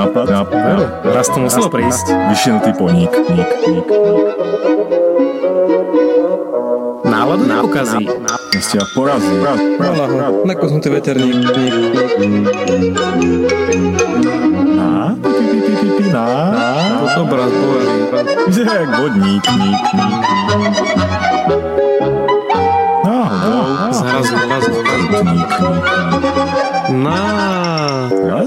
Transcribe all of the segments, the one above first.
nápad, nápad. Raz to muselo prísť. Vyšinutý poník, ník, ník, ník. Náladu neukazí. Ja ste ja porazí. Poraz, poraz, poraz. Nakoznutý veterník. Na, na, na. To sú obraz bojený. Vyzerá jak vodník, ník, ník. Náhodou. Zrazu, zrazu. Ník. Na.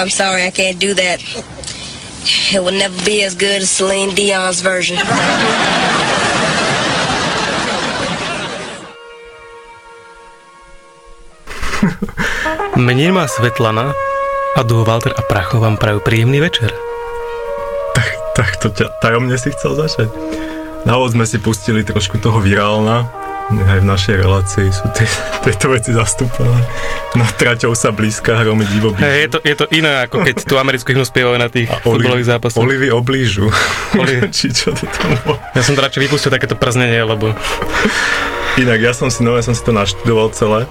I'm sorry, I can't do that. It will never be as good as Celine Dion's version. Menej má Svetlana a duo Walter a Prachov vám prajú príjemný večer. Tak, tak to ťa, tajomne si chcel začať. Na úvod sme si pustili trošku toho virálna. Aj v našej relácii sú tie, tieto veci zastúpené. Na traťou sa blízka hromy divo Hey, je, to, je to iné, ako keď tú americkú hymnu spievajú na tých futbalových zápasoch. Olivy oblížu. Oli- Či čo to tam bolo. Ja som to radšej vypustil takéto prznenie, lebo Inak ja som si, no ja som si to naštudoval celé.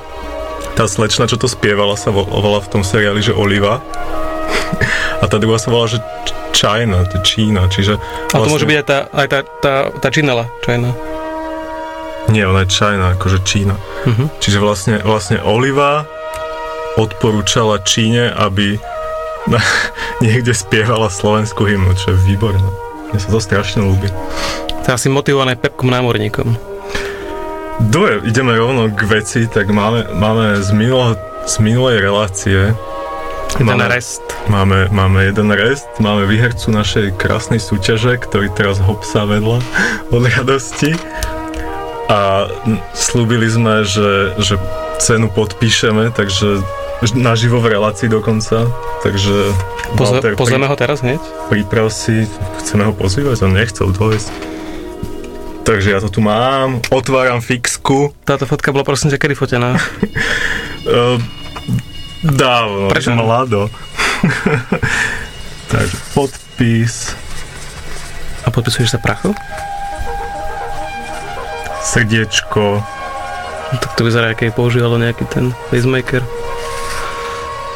Tá slečna, čo to spievala, sa vo- volala v tom seriáli, že Oliva. A tá druhá sa volala, že China, Čína, čiže... a to môže byť aj tá, aj tá, tá, tá činela, čo je na... Nie, ona je China, akože Čína. Mhm. Čiže vlastne, vlastne Oliva odporúčala Číne, aby niekde spievala slovenskú hymnu, čo je výborné. Mne sa to strašne ľúbi. To je asi motivované Pepkom námorníkom. Dobre, ideme rovno k veci, tak máme, máme z, minulo, z minulej relácie Ten Máme- rest. Máme, máme jeden rest, máme výhercu našej krásnej súťaže, ktorý teraz hopsá vedľa od radosti. A slúbili sme, že, že cenu podpíšeme, takže naživo v relácii dokonca. Takže Pozve, Walter, pozveme ho teraz hneď? pri, priprav si, chceme ho pozývať, on nechcel dojsť. Takže ja to tu mám, otváram fixku. Táto fotka bola prosím ťa kedy fotená? Uh, dávno, Prečo? mlado. Takže podpis, A podpisuješ sa Prachov? Srdiečko, tak to vyzerá, aký používalo nejaký ten pacemaker.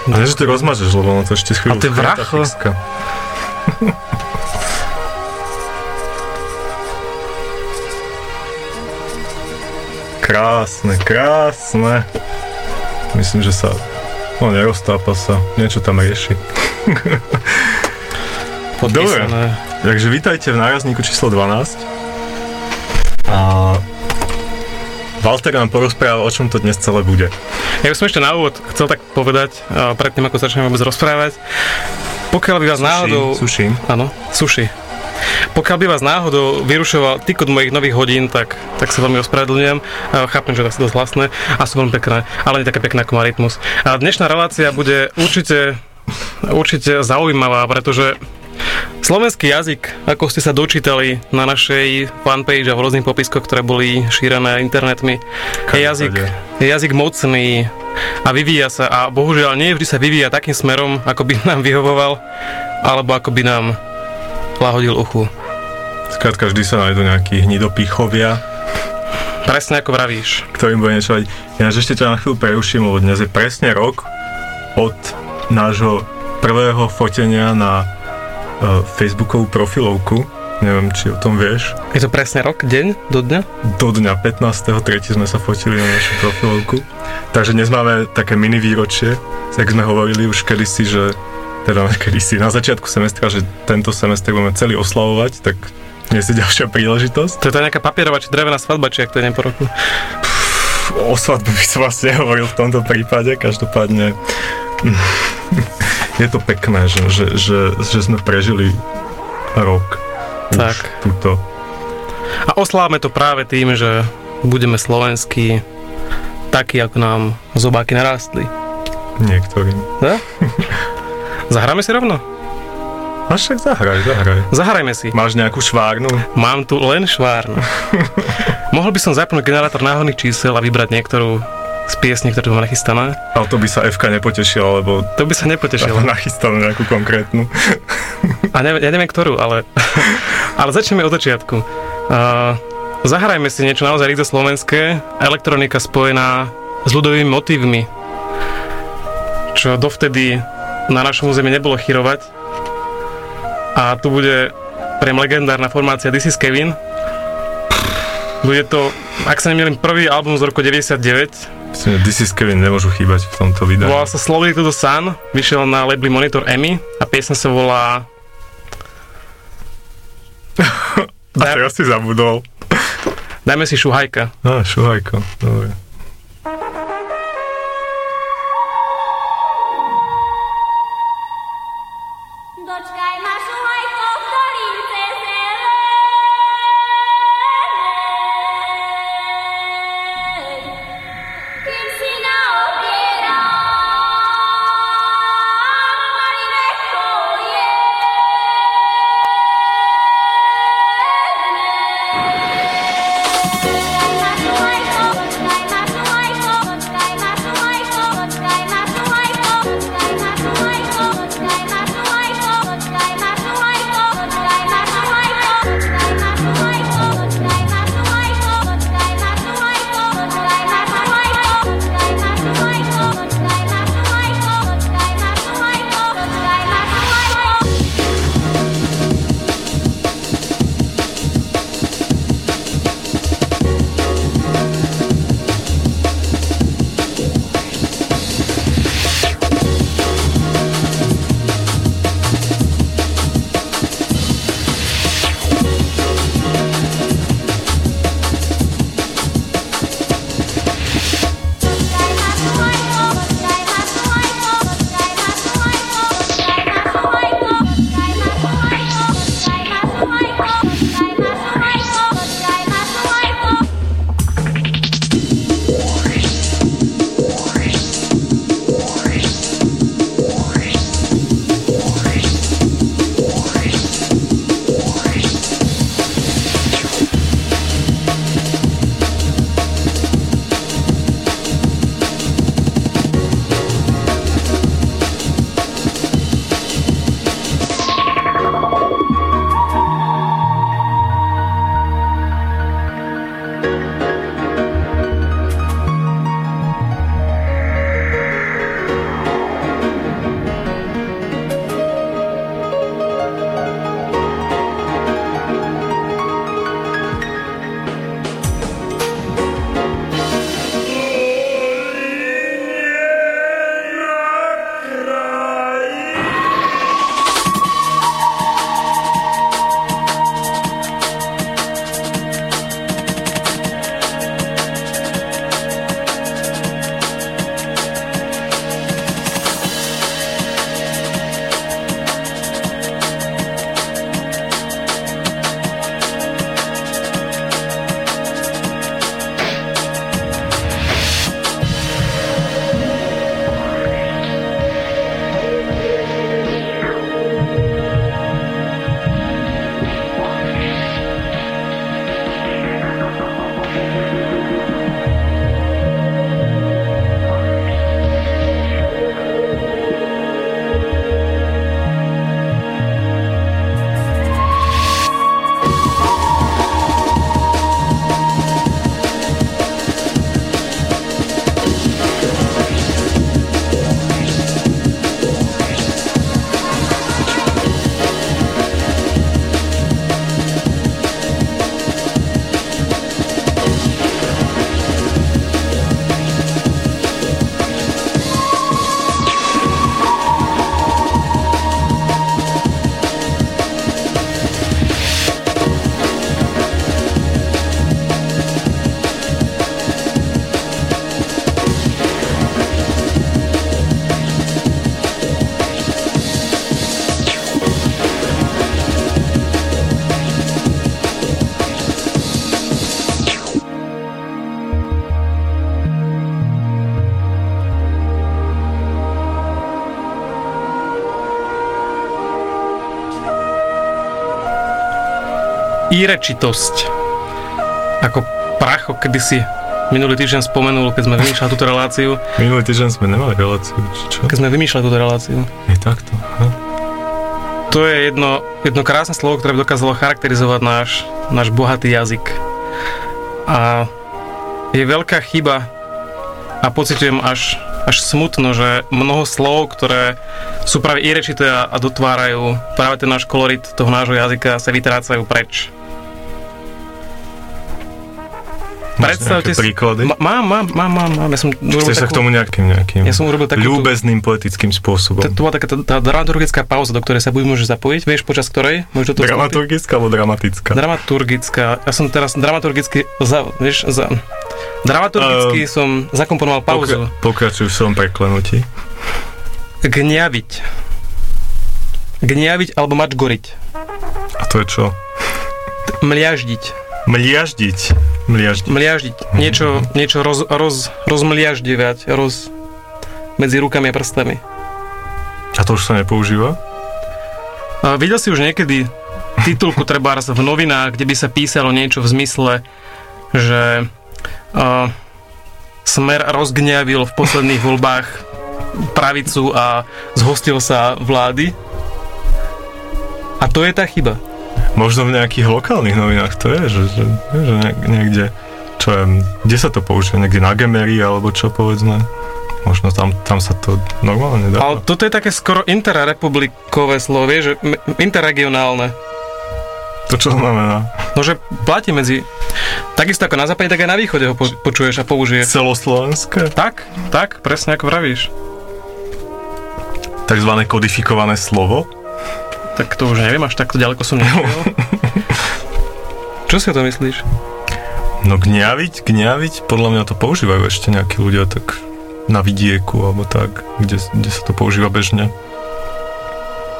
A ne, že to rozmažeš, lebo ono to ešte chvíľu A ty chvíľa tá vracho. krásne, krásne. Myslím, že sa... No, neroztápa sa. Niečo tam rieši. Podpísané. Takže vítajte v nárazníku číslo 12. Walter nám porozpráva, o čom to dnes celé bude. Ja by som ešte na úvod chcel tak povedať, a predtým ako začneme vôbec rozprávať, pokiaľ by vás náhodou... Sushi. Áno, sushi. Pokiaľ by vás náhodou vyrušoval tykot mojich nových hodín, tak, tak sa veľmi ospravedlňujem. A Chápem, že to je dosť hlasné a sú veľmi pekné, ale nie také pekné ako má rytmus. A dnešná relácia bude určite, určite zaujímavá, pretože Slovenský jazyk, ako ste sa dočítali na našej fanpage a v rôznych popiskoch, ktoré boli šírené internetmi, je jazyk, je jazyk mocný a vyvíja sa a bohužiaľ nie vždy sa vyvíja takým smerom, ako by nám vyhovoval, alebo ako by nám lahodil uchu. Skrátka, vždy sa nájdú nejakí hnidopichovia, Presne ako vravíš. ktorým bude niečo vadiť. Ináč ešte ťa na chvíľu preruším, lebo dnes je presne rok od nášho prvého fotenia na Facebookovú profilovku. Neviem, či o tom vieš. Je to presne rok, deň, do dňa? Do dňa 15.3. sme sa fotili na našu profilovku. Takže dnes máme také mini výročie, tak sme hovorili už kedysi, že teda kedysi, na začiatku semestra, že tento semestr budeme celý oslavovať, tak dnes je ďalšia príležitosť. To je to nejaká papierová či drevená svadba, či ak to je po roku. O svadbe by som vlastne hovoril v tomto prípade, každopádne je to pekné, že, že, že, že sme prežili rok. Tak. Už túto. A oslávame to práve tým, že budeme slovenskí takí, ako nám zobáky narástli. Niektorým. Ne? Zahráme si rovno? A však zahraj, zahraj. Zahrajme si. Máš nejakú švárnu? Mám tu len švárnu. Mohol by som zapnúť generátor náhodných čísel a vybrať niektorú z piesní, ktoré tu mám nachystané. Ale to by sa FK nepotešila, lebo To by sa nepotešilo. mám nachystanú nejakú konkrétnu. A neviem, ja neviem ktorú, ale, ale začneme od začiatku. Uh, zahrajme si niečo naozaj rýchlo slovenské. Elektronika spojená s ľudovými motívmi. Čo dovtedy na našom území nebolo chyrovať. A tu bude prem legendárna formácia This is Kevin. Bude to, ak sa nemýlim, prvý album z roku 99. This is Kevin nemôžu chýbať v tomto videu. Volal sa Slowly to the Sun, vyšiel na labeli Monitor Emmy a piesň sa volá A teraz si zabudol. Dajme si šuhajka. Á, šuhajko, dobre. Írečitosť. Ako pracho, kedy si minulý týždeň spomenul, keď sme vymýšľali túto reláciu. Minulý týždeň sme nemali reláciu, či čo? Keď sme vymýšľali túto reláciu. Je takto. Aha. To je jedno, jedno krásne slovo, ktoré by dokázalo charakterizovať náš, náš bohatý jazyk. A je veľká chyba a pociťujem až, až smutno, že mnoho slov, ktoré sú práve irečité a, a dotvárajú práve ten náš kolorit toho nášho jazyka sa vytrácajú preč. Máš nejaké príklady? Ma- Mám, mám, mám, mám, mám. Ja som Chceš sa k takú- tomu nejakým, nejakým Ja som urobil takúto- ľúbezným poetickým spôsobom. To, to bola taká tá, dramaturgická pauza, do ktorej sa buď môžeš zapojiť, vieš, počas ktorej môžeš toho Dramaturgická alebo dramatická? Dramaturgická. Ja som teraz dramaturgicky, za, vieš, za, dramaturgicky Ehm, som zakomponoval pauzu. Pokra- pokračuj v svojom preklenutí. Gňaviť. Gňaviť alebo mačgoriť. A to je čo? Mliaždiť. Mliaždiť. Mliaždiť. Mliaždiť. Niečo, niečo roz, roz, rozmliaždivať. Roz, medzi rukami a prstami. A to už sa nepoužíva? A videl si už niekedy titulku trebárs v novinách, kde by sa písalo niečo v zmysle, že uh, Smer rozgňavil v posledných voľbách pravicu a zhostil sa vlády. A to je tá chyba. Možno v nejakých lokálnych novinách to je, že, že, že niekde, čo je, kde sa to použije, niekde na Gemery alebo čo povedzme. Možno tam, tam sa to normálne dá. Ale toto je také skoro interrepublikové slovo, že interregionálne. To čo znamená? No, že platí medzi... Takisto ako na západe, tak aj na východe ho po- počuješ a použiješ. Celoslovenské? Tak, tak, presne ako vravíš. Takzvané kodifikované slovo? Tak to už neviem, až takto ďaleko som nešiel. Čo si o to myslíš? No gňaviť, gňaviť, podľa mňa to používajú ešte nejakí ľudia tak na vidieku alebo tak, kde, kde sa to používa bežne.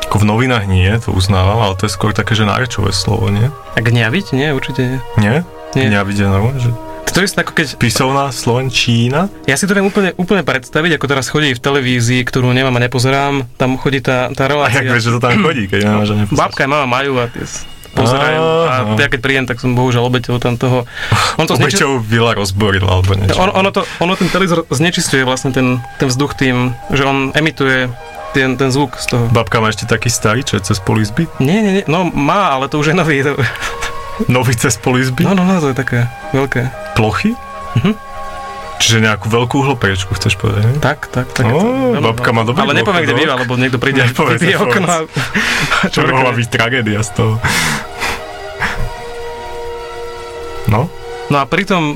Ako v novinách nie, to uznávam, ale to je skôr také, že nárečové slovo, nie? A gňaviť? Nie, určite nie. Nie? Nie. Gňaviť je normálne, že To je ako keď... písovná Slovenčína? Ja si to viem úplne, úplne predstaviť, ako teraz chodí v televízii, ktorú nemám a nepozerám. Tam chodí tá, tá A relácia. jak vieš, že to tam chodí, keď nemáš že nepoznáš? Babka a mama majú a tie pozerajú. A ja keď prídem, tak som bohužiaľ obeťou tam toho. On to zneči... Obeťou Vila rozboril alebo niečo. on, ono, to, ono ten televízor znečistuje vlastne ten, ten vzduch tým, že on emituje ten, ten zvuk z toho. Babka má ešte taký starý, čo je cez polizby? Nie, nie, nie, no má, ale to už je nový. Nový cez polizby? No, no, no, to je také veľké. Plochy? Mhm. Čiže nejakú veľkú hlopriečku chceš povedať, nie? Tak, tak, tak. Ó, Áno, babka má no. dobrý Ale nepoviem, kde býva, lebo niekto príde a Nepovedz, nepovedz. okno a... Čo by mohla byť tragédia z toho. No? No a pritom...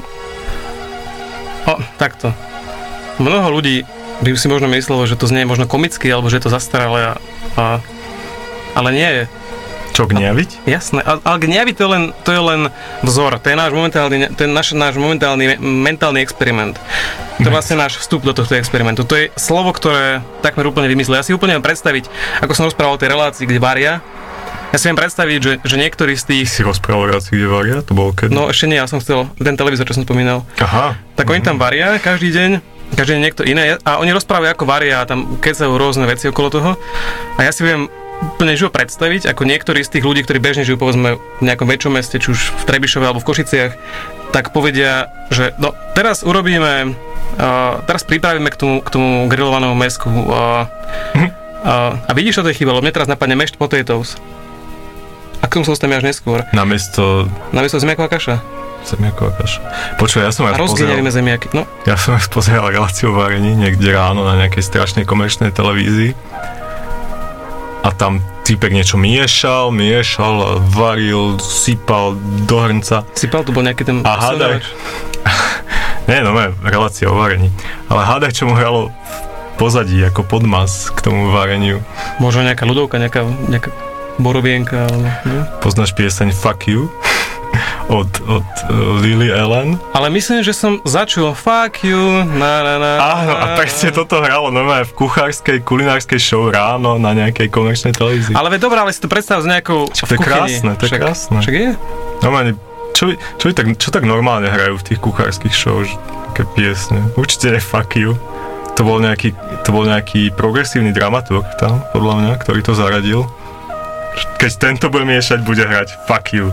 O, takto. Mnoho ľudí by si možno myslelo, že to znie možno komicky, alebo že je to zastaralé a, a ale nie je. Čo, gňaviť? Jasné, ale, ale gňaviť to je len, to je len vzor, to je náš momentálny, to je náš, náš momentálny me- mentálny experiment. To je vlastne náš vstup do tohto experimentu. To je slovo, ktoré takmer úplne vymyslel. Ja si úplne viem predstaviť, ako som rozprával o tej relácii, kde varia. Ja si viem predstaviť, že, že niektorí z tých... Si rozprával relácii, kde varia? To bolo kedy? No ešte nie, ja som chcel ten televízor, čo som spomínal. Aha. Tak oni tam varia každý deň, každý deň niekto iné a oni rozprávajú ako varia a tam kecajú rôzne veci okolo toho. A ja si viem úplne živo predstaviť, ako niektorí z tých ľudí, ktorí bežne žijú povedzme v nejakom väčšom meste, či už v Trebišove alebo v Košiciach, tak povedia, že no teraz urobíme, uh, teraz pripravíme k tomu, k tomu grillovanému mesku uh, uh, a vidíš, čo to je chyba, lebo mne teraz napadne mashed potatoes. A k tomu sa dostaneme až neskôr. Namiesto Namiesto zemiaková kaša. zemiaková kaša. Počuj, ja som A raz pozeral, zemiaky. No, ja som raz pozeral reláciu varení niekde ráno na nejakej strašnej komerčnej televízii. A tam týpek niečo miešal, miešal, varil, sypal do hrnca. sypal to bol nejaký ten... A hádaj. Nie, no ne, relácia o varení. Ale hádaj, čo mu hralo v pozadí ako podmas k tomu vareniu. Možno nejaká ľudovka, nejaká, nejaká borovienka, ale nie? Poznáš pieseň Fuck You? Od, od uh, Lily Allen. Ale myslím, že som začul fuck you, na na na. Áno, a presne toto hralo normálne v kuchárskej, kulinárskej show ráno na nejakej komerčnej televízii. Ale veď dobré, ale si to predstav s nejakou to v je kuchyni. krásne, to je však, krásne. Však je? Normálne, čo, čo, by tak, čo tak normálne hrajú v tých kuchárskych show, také piesne? Určite ne Fuck You. To bol nejaký, to bol nejaký progresívny dramaturg tam, podľa mňa, ktorý to zaradil. Keď tento bude miešať, bude hrať Fuck You.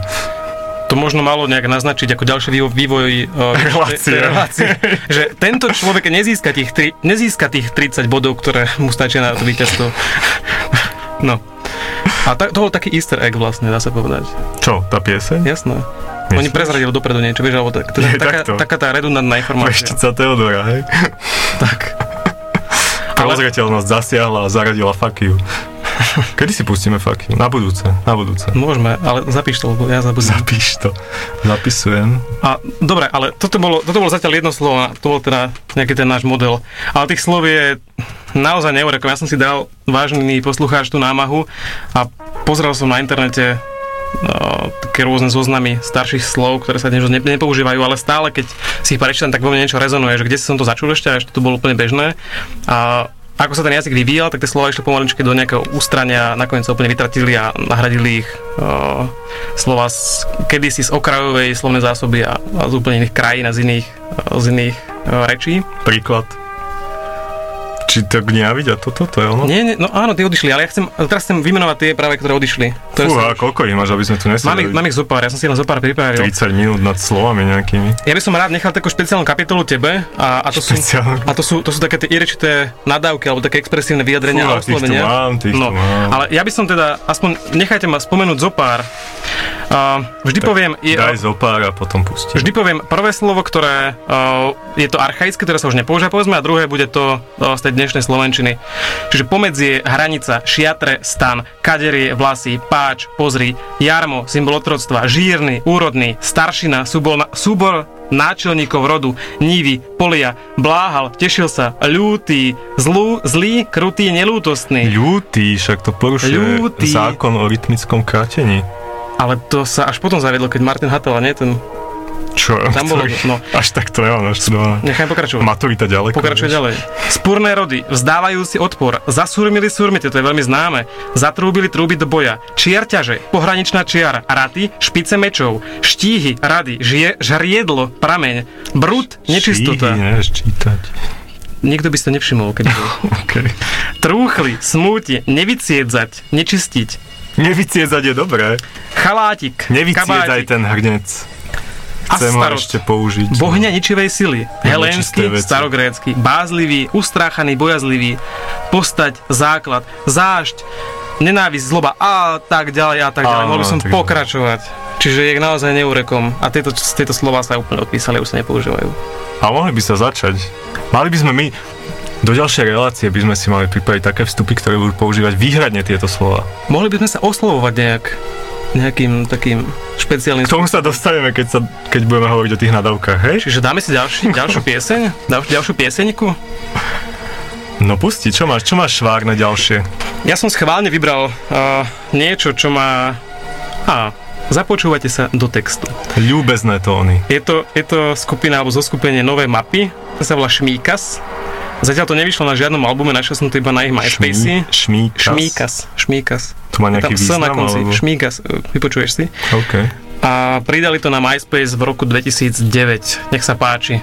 To možno malo nejak naznačiť ako ďalší vývoj, vývoj uh, Relácie. relácie, že tento človek nezíska tých, tri, nezíska tých 30 bodov, ktoré mu stačia na to víťazstvo. No. A ta, to bol taký easter egg vlastne, dá sa povedať. Čo, tá pieseň? Jasné. Oni Myslíš? prezradili dopredu niečo, vieš, alebo tak, Nie, taká, takto. taká tá redundantná informácia. Veštica Teodora, hej? Tak. Prozreteľnosť zasiahla a zaradila fuck you. Kedy si pustíme you? Na budúce, na budúce. Môžeme, ale zapíš to, lebo ja zabudnem. Zapíš to. Zapisujem. A dobre, ale toto bolo, toto bolo zatiaľ jedno slovo, to bol teda nejaký ten náš model. Ale tých slov je naozaj neurekom. Ja som si dal vážny poslucháč tú námahu a pozrel som na internete no, také rôzne zoznamy starších slov, ktoré sa dnes už ne- nepoužívajú, ale stále, keď si ich prečítam, tak vo mne niečo rezonuje, že kde si som to začul ešte, a ešte to bolo úplne bežné. A ako sa ten jazyk vyvíjal, tak tie slova išli pomaličky do nejakého ústrania, nakoniec sa úplne vytratili a nahradili ich uh, slova z, kedysi z okrajovej slovnej zásoby a, a z úplne iných krajín a z iných, uh, z iných uh, rečí. Príklad. Či to gňaviť a toto, to je ono? Nie, nie, no áno, tie odišli, ale ja chcem, teraz chcem vymenovať tie práve, ktoré odišli. To je Fúha, koľko ich máš, aby sme tu mám, ich, mám ich zopár, ja som si len zopár pripravil. 30 minút nad slovami nejakými. Ja by som rád nechal takú špeciálnu kapitolu tebe a, a, to, sú, a to, sú, to sú také tie irečité nadávky alebo také expresívne vyjadrenia Fúha, a oslovenia. mám, no, mám. ale ja by som teda, aspoň nechajte ma spomenúť zopár. Uh, vždy Tak poviem, je, Daj zo pár a potom pustím. Vždy poviem prvé slovo, ktoré uh, je to archaické, ktoré sa už nepoužíva, povedzme, a druhé bude to uh, z tej dnešnej slovenčiny. Čiže pomedzi je hranica, šiatre, stan, kaderie, vlasy, páč, pozri, jarmo, symbol otroctva, žírny, úrodný, staršina, súbor, súbor náčelníkov rodu, nívy, polia, bláhal, tešil sa, ľúty, zlú, zlý, krutý, nelútostný. Ľúty, však to porušuje Ľúty. zákon o rytmickom krátení. Ale to sa až potom zaviedlo, keď Martin Hatala, nie? Ten, Čo? Tam bolo- Ktorý- no. Až tak to nemám naštudované. nechám pokračovať. Maturita ďaleko. Pokračuje vieš. ďalej. Spurné rody, vzdávajú si odpor, zasúrmili surmite, to je veľmi známe, zatrúbili trúby do boja, čiarťaže, pohraničná čiara, raty, špice mečov, štíhy, rady, žie, žriedlo, prameň, brud, nečistota. Šíhy, nevieš čítať. Nikto by to nevšimol, keď bol. Okay. Trúchli, smúti, nevyciedzať, nečistiť, Nevyciedzať je dobré. chalátik, Nevyciedzaj kabátik, ten hrnec. Chcem ho ešte použiť. Bohňa ničivej sily, helénsky, starogrécky, bázlivý, ustráchaný, bojazlivý, postať, základ, zášť, nenávisť, zloba a tak ďalej a tak ďalej. Áno, Mohol by som tak- pokračovať. Čiže je naozaj neúrekom a tieto, tieto slova sa úplne odpísali, už sa nepoužívajú. A mohli by sa začať. Mali by sme my do ďalšej relácie by sme si mali pripraviť také vstupy, ktoré budú používať výhradne tieto slova. Mohli by sme sa oslovovať nejak, nejakým takým špeciálnym K tomu sa dostaneme, keď, sa, keď budeme hovoriť o tých nadávkach, hej? Čiže dáme si ďalší, ďalšiu pieseň? Ďalšiu, ďalšiu pieseňku? No pusti, čo máš, čo máš švárne ďalšie? Ja som schválne vybral uh, niečo, čo má... Á, započúvajte sa do textu. Ľúbezné tóny. Je to, je to skupina alebo zoskupenie Nové mapy, to sa volá Šmíkas. Zatiaľ to nevyšlo na žiadnom albume, našiel som to iba na ich MySpace. Šmí, šmíkas. Šmíkas, Šmíkas. To má nejaký Tam S na význam, konci, alebo... Šmíkas, e, vypočuješ si. OK. A pridali to na MySpace v roku 2009. Nech sa páči.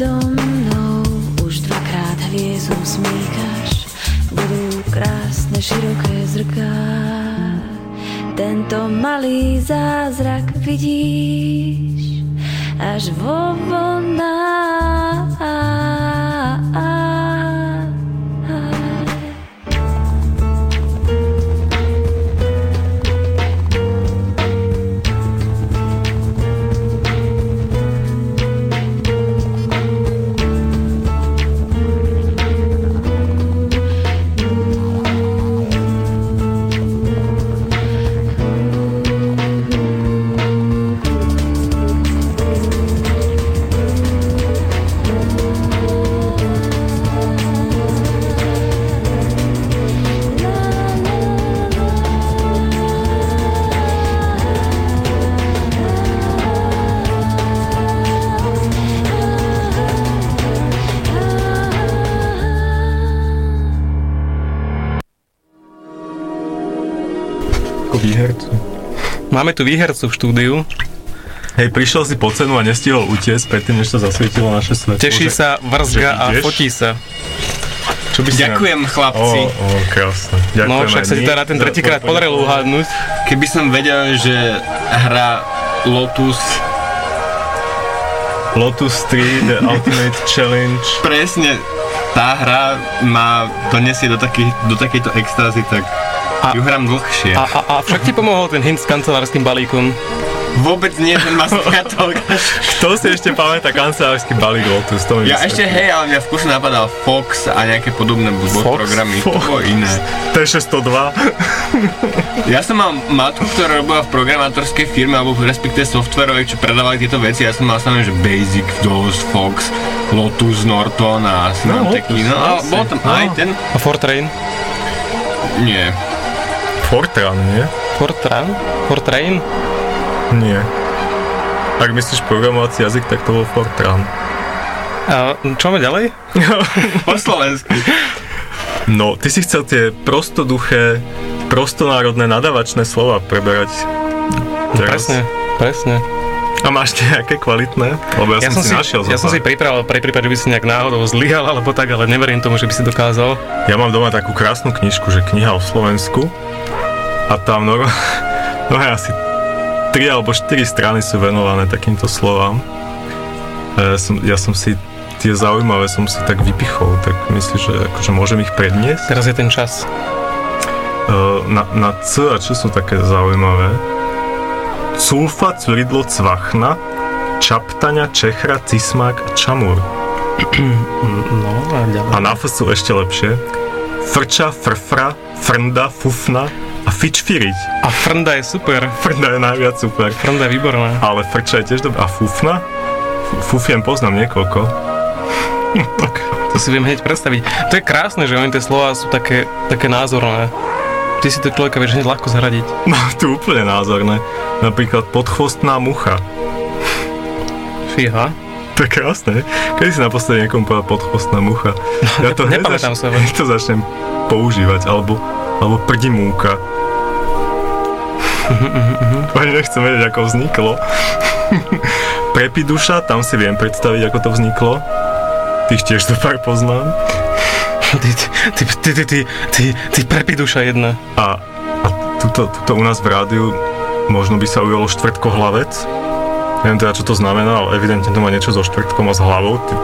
Predo mnou už dvakrát hviezdu smíkaš, budú krásne široké zrká. Tento malý zázrak vidíš až vo vlnách. Máme tu výhercu v štúdiu. Hej, prišiel si po cenu a nestihol utiesť predtým, než sa zasvietilo naše svetlo. Teší že- sa, vrzga a fotí sa. Čo by si Ďakujem, nám... chlapci. Ó, ó, krásne. Ďakujem No, však sa ti teda ten tretíkrát po- podarilo uhádnuť. Keby som vedel, že hra Lotus Lotus 3, The Ultimate Challenge. presne tá hra ma donesie do, takých, do takejto extázy, tak A- ju hrám dlhšie. A, a, a však ti pomohol ten hint s kancelárským balíkom. Vôbec nie, ten má sviatok. Kto si ešte pamätá kancelársky balík Lotus? To Ja ešte hej, ale mňa v napadal Fox a nejaké podobné Fox? programy. To Fox. bolo iné. T602. Ja som mal matku, ktorá robila v programátorskej firme, alebo respektíve softverovej, čo predávali tieto veci. Ja som mal samé, že Basic, DOS, Fox, Lotus, Norton a. Lotus, No, a asi. bol tam No. aj ten... A Fortrain? Nie. Fortran, nie? Fortran? Fortrain? Nie. Ak myslíš programovací jazyk, tak to bol Fortran. A čo máme ďalej? Po slovensky. No, ty si chcel tie prostoduché, prostonárodné nadavačné slova preberať. Teraz. Presne, presne. A máš nejaké kvalitné? Lebo ja, som, si našiel ja som si pripravil pre prípad, že by si nejak náhodou zlyhal alebo tak, ale neverím tomu, že by si dokázal. Ja mám doma takú krásnu knižku, že kniha o Slovensku a tam no, no asi 3 alebo 4 strany sú venované takýmto slovám. E, som, ja som si tie zaujímavé som si tak vypichol, tak myslíš, že akože môžem ich predniesť? Teraz je ten čas. E, na, na C a čo sú také zaujímavé? Culfa, curidlo, cvachna, čaptaňa, čechra, cismák čamur. No a ďalej. A na F sú ešte lepšie. Frča, frfra, frnda, fufna a fičfiriť. A Frnda je super. Frnda je najviac super. Frnda je výborná. Ale frča je tiež dobrá. A fufna? Fufiem poznám niekoľko. tak. To si viem hneď predstaviť. To je krásne, že oni tie slova sú také, také názorné. Ty si to človeka vieš hneď ľahko zaradiť. No, tu úplne názorné. Napríklad podchvostná mucha. Fíha. To je krásne. Kedy si naposledy niekomu povedal podchvostná mucha? Ja to hneď zač- ale- hneď to začnem používať. Alebo, alebo prdimúka. Ani nechcem vedieť, ako vzniklo. Prepiduša, tam si viem predstaviť, ako to vzniklo. Tých tiež to pár poznám. Ty, ty, ty, ty, ty, ty, ty, prepiduša jedna. A, a tuto, tuto u nás v rádiu možno by sa ujelo štvrtkohlavec. Neviem teda, čo to znamená, ale evidentne to má niečo so štvrtkom a s hlavou. Ty,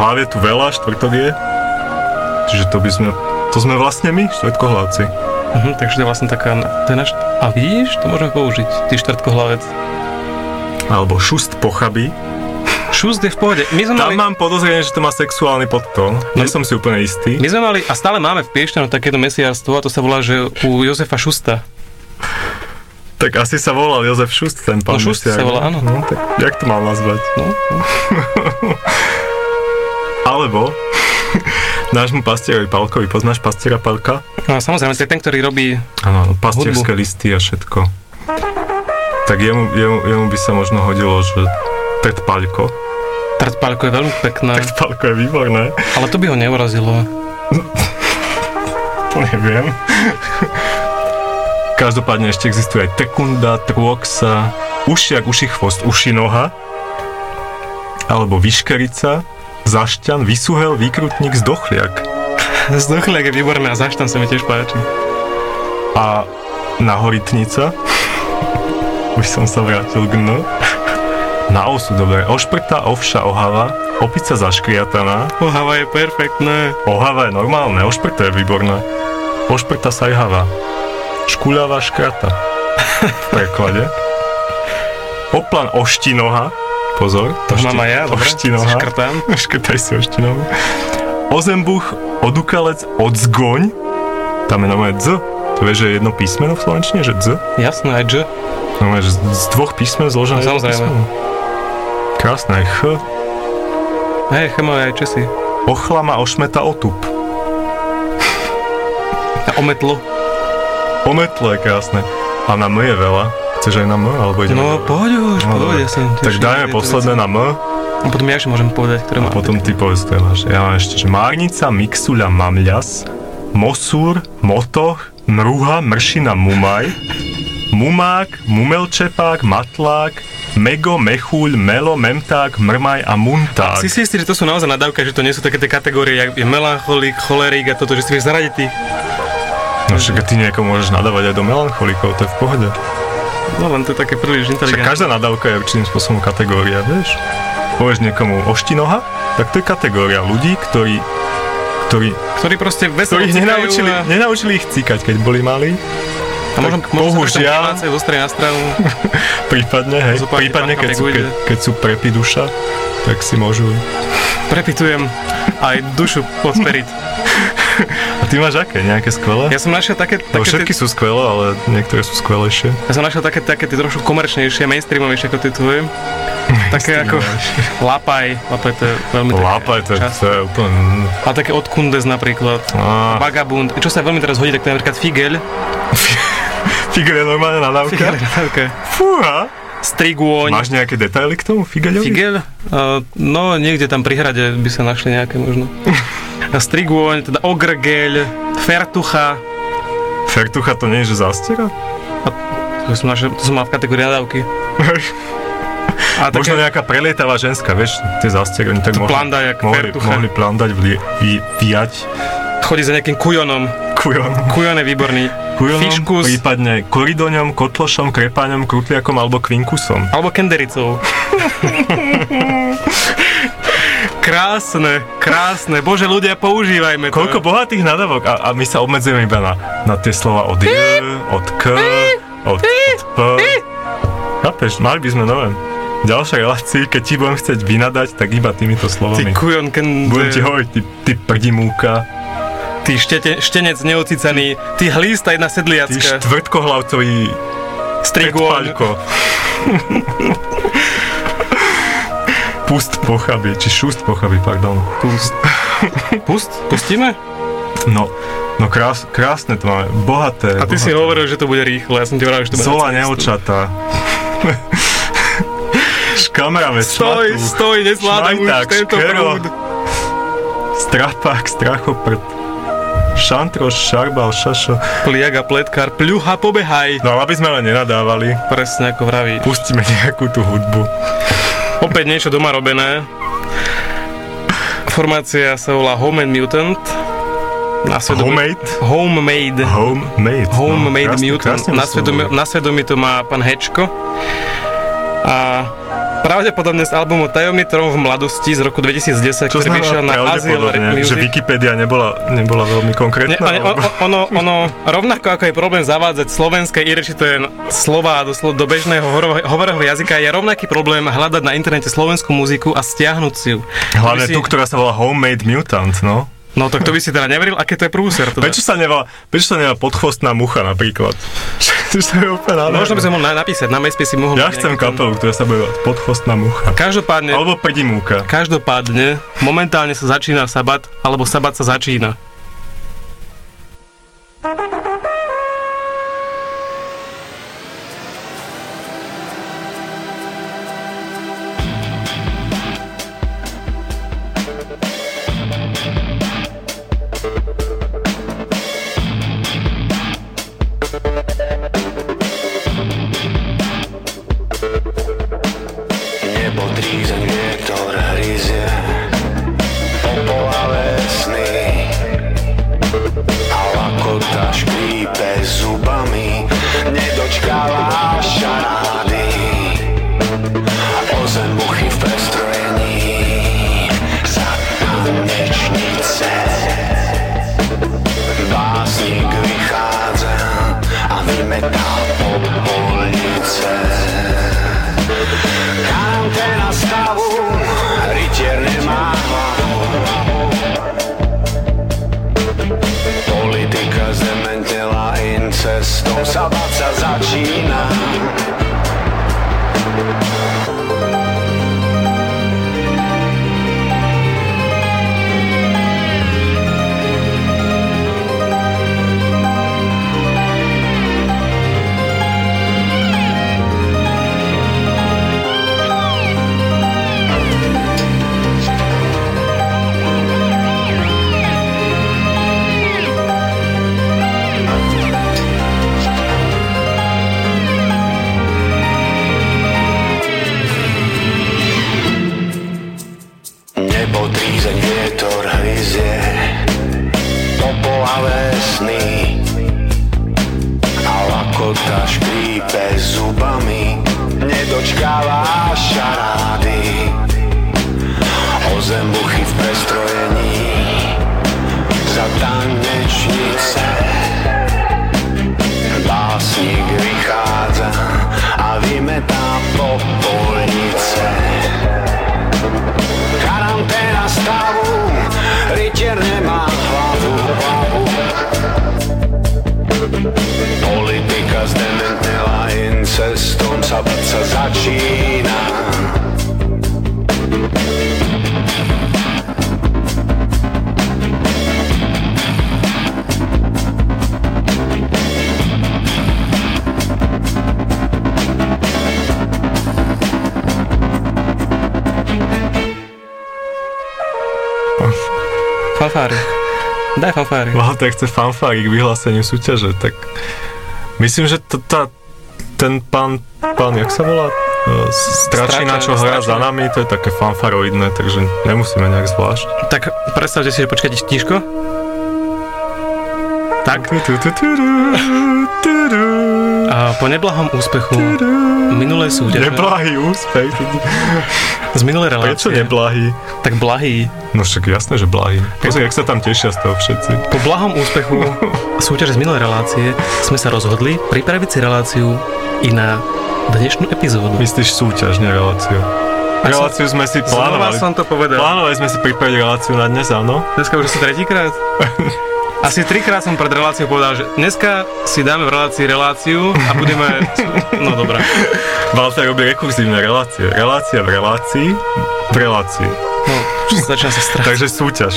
hlav je tu veľa, štvrtok je. Čiže to by sme, to sme vlastne my, štvrtkohlavci. Mhm, takže to je vlastne taká, to je naš... A vidíš, to môžeme použiť, ty štvrtkohlavec. Alebo šust pochabí. Šust je v pohode. My sme Tam mali... mám podozrenie, že to má sexuálny podtón. Nie som si úplne istý. My sme mali a stále máme v Piešťanu takéto mesiarstvo a to sa volá, že u Jozefa Šusta. Tak asi sa volal Jozef Šust, ten pán No, Šust Mesiar, sa volá, no. áno. No, tak jak to mám nazvať? No, no. Alebo nášmu pastierovi Palkovi, poznáš pastiera Palka? no samozrejme, to je ten, ktorý robí... Áno, pastierské listy a všetko. tak jemu, jemu, jemu by sa možno hodilo, že predpaľko. Predpálko je veľmi pekné, Predpaľko je výborné. ale to by ho neurazilo. To neviem. Každopádne ešte existuje aj tekunda, truoxa, ušiak, uši chvost, uši noha, alebo vyškerica, zašťan, vysuhel, výkrutník, zdochliak. Zdochliak je výborné a zaštan sa mi tiež páči. A nahoritnica, už som sa vrátil k dnu, na osu, dobre, ošprta, ovša, ohava, opica zaškriataná, Ohava je perfektné. ohava je normálne, ošprta je výborné, ošprta sajhava, škuľavá škrata, v preklade, oplan oštinoha, pozor, To mám aj ja, dobre? Škrtám. škrtaj si oštinohu, ozembuch, odukalec, odzgoň, tam je normálne dz, to vieš, že je jedno písmeno v slovenčine, že dz? Jasné, aj J. Normálne, že z, dvoch písmen zložené jedno Samozrejme. písmeno. Krásne, aj ch, Hej, chemo aj Česi. ochlama, ošmeta, otup. A ometlo. Ometlo je krásne. A na M je veľa. Chceš aj na M, alebo ideme? No, poď už, No, poď, ja som Tak dajme posledné na M A potom ja ešte môžem povedať, ktoré a potom ty povedz, ktoré máš. Ja mám ešte, že Márnica, Mixuľa, Mamľas, Mosúr, Motoch, Mruha, Mršina, Mumaj, Mumák, Mumelčepák, Matlák, Mego, Mechúľ, Melo, Memták, Mrmaj a Munták. Si si istý, že to sú naozaj nadávka, že to nie sú také tie kategórie, jak je melancholik, cholerik a toto, že si vieš zaradiť tých. No však ty nieko môžeš nadávať aj do melancholikov, to je v pohode. No len to je také príliš Však inteligentné. každá nadávka je určitým spôsobom kategória, vieš? Povieš niekomu oštinoha, tak to je kategória ľudí, ktorí, ktorí, Ktorí proste veselo ktorých nenaučili, a, nenaučili ich cíkať, keď boli malí, a možno, možno bohužiaľ. zo na stranu. prípadne, hej, prípadne keď sú, keď, keď sú prepiduša, tak si môžu. Prepitujem aj dušu podperiť. A ty máš aké? Nejaké skvelé? Ja som našiel také, No, také všetky tie, sú skvelé, ale niektoré sú skvelejšie. ja som našiel také, také tie trošku komerčnejšie, mainstreamovejšie ako tie tvoje. Také ako Lapaj, Lapaj to je veľmi také Lápaj, to, časté. to je úplne... A také od Kundes napríklad. Á, Vagabund. Čo sa veľmi teraz hodí, tak to je napríklad Figel. Figel je normálne nadávka. Figel je nadávka. Fúha. Strigôň. Máš nejaké detaily k tomu Figeľovi? Figel? Uh, no, niekde tam pri hrade by sa našli nejaké možno. Strigôň, teda Ogrgel, Fertucha. Fertucha to nie je, že zastiera? To som, našiel, to som mal v kategórii nadávky. A Možno také nejaká prelietavá ženská, vieš, tie zastiera, oni tak mohli, planda jak mohli, Fertucha. mohli plandať, vli, vi, viať chodí za nejakým kujonom. kujon. Kujon je výborný. Kujonom, Fiškus. prípadne koridoňom, kotlošom, krepáňom, krutliakom alebo kvinkusom. Alebo kendericou. krásne, krásne. Bože, ľudia, používajme to. Koľko bohatých nadávok a, a my sa obmedzujeme iba na, na tie slova od J, od K, od, od P. Chápeš, mali by sme nové. Ďalšej relácii, keď ti budem chcieť vynadať, tak iba týmito Ty slovami. kujon, ken... Budem ti hovoriť, ty, ty prdimúka, Ty štete, štenec neocicaný, ty hlísta jedna ty sedliacka. štvrtkohlavcový Strigôň. Pust pochabie, či šust pochabie, pardon. Pust. Pust? Pustíme? No, no krás, krásne to máme, bohaté. A ty si bohaté. hovoril, že to bude rýchle, ja som ti hovoril, že to bude cestu. neočatá. Škamrave, Stoj, šmatúch, stoj, nezvládam už tento škero, prúd. strapák, strachoprd, šantroš, šarbal, šašo. Pliak a pletkár, pľuha, pobehaj. No aby sme len nenadávali, Presne ako vraví. pustíme nejakú tú hudbu. Opäť niečo doma robené. Formácia sa volá Homemade Mutant. Na svedomí, Homemade? Homemade. Homemade. Homemade no, krásne, Mutant. krásne Na svedomí, na svedomí to má pán Hečko. A pravdepodobne z albumu Tajomný trón v mladosti z roku 2010, Čo ktorý vyšiel na Aziel pravdepodobne, že Music. Wikipedia nebola, nebola veľmi konkrétna? ne, alebo- ono, ono, rovnako ako je problém zavádzať slovenské irečité slova do, do bežného hovorového jazyka, je rovnaký problém hľadať na internete slovenskú muziku a stiahnuť si ju. Hlavne si- tú, ktorá sa volá Homemade Mutant, no. No tak to by si teda neveril, aké to je prúser. Teda. Prečo sa nevolá, prečo sa nevolá podchvostná mucha napríklad? to je úplne nádherné. Možno by sme mohli na- napísať, na MySpace si mohol... Ja chcem kapelu, ktorá sa bude volať podchvostná mucha. Každopádne, Alebo prdimúka. každopádne, momentálne sa začína sabat, alebo sabat sa začína. Walter chce fanfári k vyhláseniu súťaže, tak myslím, že to, tá, ten pán, pán, jak sa volá? E, Stračina, čo hrá za nami, to je také fanfaroidné, takže nemusíme nejak zvlášť. Tak predstavte si, že počkáte tiško. Tak. A po neblahom úspechu minulej súťaže. Neblahý úspech. Z minulej relácie. Prečo neblahý? Tak blahý. No však jasné, že blahý. Pozri, jak sa tam tešia z toho všetci. Po blahom úspechu súťaže z minulej relácie sme sa rozhodli pripraviť si reláciu i na dnešnú epizódu. Myslíš súťaž, nie reláciu? Reláciu sme si plánovali. Som to povedal. Plánovali sme si pripraviť reláciu na dnes, áno? Dneska už asi tretíkrát. Asi trikrát som pred reláciou povedal, že dneska si dáme v relácii reláciu a budeme... No dobrá. Walter robí rekurzívne relácie. Relácia v relácii, v relácii. No, začína sa strať. Takže súťaž.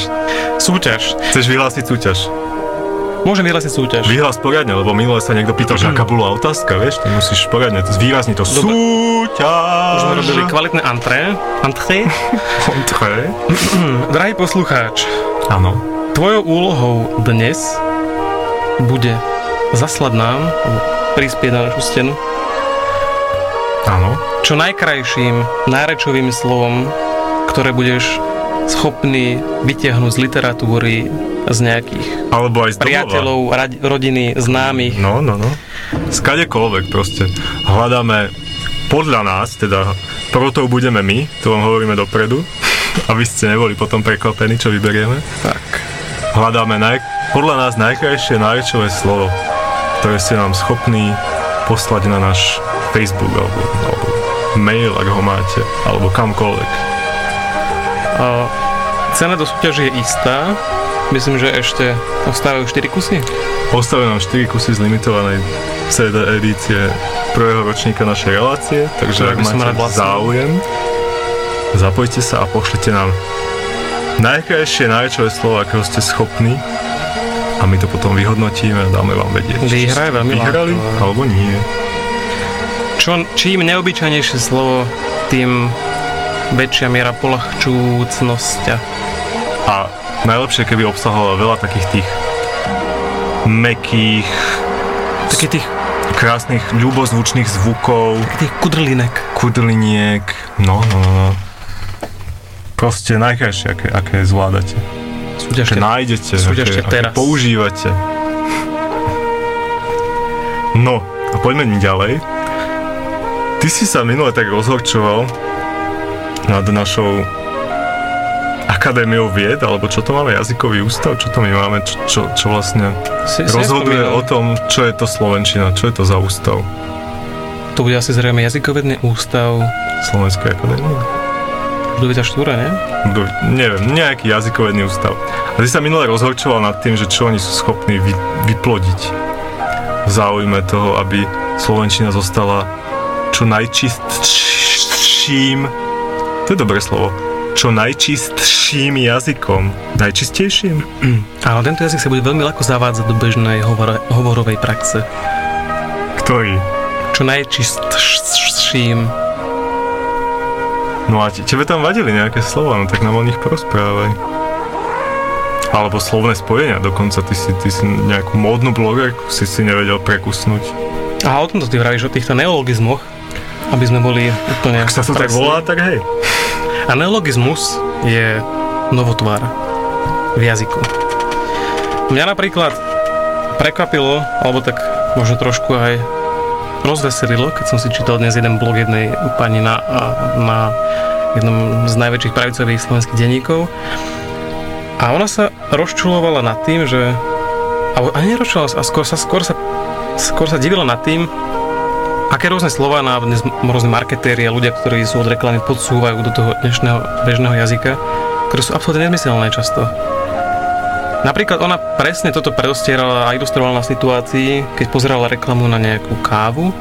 Súťaž. Chceš vyhlásiť súťaž? Môžem vyhlásiť súťaž. Vyhlás poriadne, lebo minule sa niekto pýtal, že aká bola otázka, vieš, ty musíš poriadne, to zvýrazniť to. Dobre. Súťaž! Už sme robili kvalitné antré. Antré. Kontré. Drahý poslucháč, Áno. Tvojou úlohou dnes bude zaslať nám, prispieť na našu stenu, Áno. čo najkrajším nárečovým slovom, ktoré budeš schopný vytiahnuť z literatúry, z nejakých Alebo aj z domova. priateľov, rad, rodiny, známych. No, no, no. Skadekoľvek proste. Hľadáme podľa nás, teda protou budeme my, to vám hovoríme dopredu, aby ste neboli potom prekvapení, čo vyberieme. Tak. Hľadáme naj, podľa nás najkrajšie nárečové slovo, ktoré ste nám schopní poslať na náš Facebook alebo, alebo mail, ak ho máte, alebo kamkoľvek. A cena do súťaže je istá. Myslím, že ešte ostávajú 4 kusy. Ostávajú nám 4 kusy z limitovanej CD edície prvého ročníka našej relácie, takže ak máte záujem, zapojte sa a pošlite nám najkrajšie najväčšie slovo, akého ste schopní a my to potom vyhodnotíme a dáme vám vedieť. Vyhra je veľmi Vyhrali, lákavé. alebo nie. Čo, čím neobyčajnejšie slovo, tým väčšia miera polahčúcnosťa. A najlepšie, keby obsahovala veľa takých tých mekých, Takých tých krásnych, ľubozvučných zvukov, Tých kudrlinek. kudliniek, no, no, no. Proste najkrajšie, aké, aké zvládate. Sú Aké nájdete, aké, ťažké aké teraz. používate. No, a poďme ďalej. Ty si sa minule tak rozhorčoval nad našou akadémiou vied, alebo čo to máme, jazykový ústav, čo to my máme, čo, čo, čo vlastne Si- si rozhoduje nespomínal. o tom, čo je to Slovenčina, čo je to za ústav To bude asi zrejme jazykovedný ústav Slovenskej akadémie. Ľudovita štúra, nie? Kto, neviem, nejaký jazykovedný ústav. A ty sa minule rozhorčoval nad tým, že čo oni sú schopní vy, vyplodiť v záujme toho, aby Slovenčina zostala čo najčistším, to je dobré slovo, čo najčistším jazykom. Najčistejším? Áno, tento jazyk sa bude veľmi ľahko zavádzať do bežnej hovor- hovorovej praxe. Ktorý? Čo najčistším. No a te- tebe tam vadili nejaké slova, no tak nám o nich porozprávaj. Alebo slovné spojenia, dokonca ty si, ty si nejakú módnu blogerku si si nevedel prekusnúť. A o tomto ty vravíš, o týchto neologizmoch, aby sme boli úplne... Ak sa to tak presní. volá, tak hej. A neologizmus je novotvár v jazyku. Mňa napríklad prekvapilo, alebo tak možno trošku aj rozveselilo, keď som si čítal dnes jeden blog jednej pani na, na jednom z najväčších pravicových slovenských denníkov. A ona sa rozčulovala nad tým, že... A ani nerozčulovala a skôr sa, skôr sa, skôr sa divila nad tým, aké rôzne slova na dnes rôzni marketéri a ľudia, ktorí sú od reklamy podsúvajú do toho dnešného bežného jazyka, ktoré sú absolútne nezmyselné často. Napríklad ona presne toto predostierala a ilustrovala na situácii, keď pozerala reklamu na nejakú kávu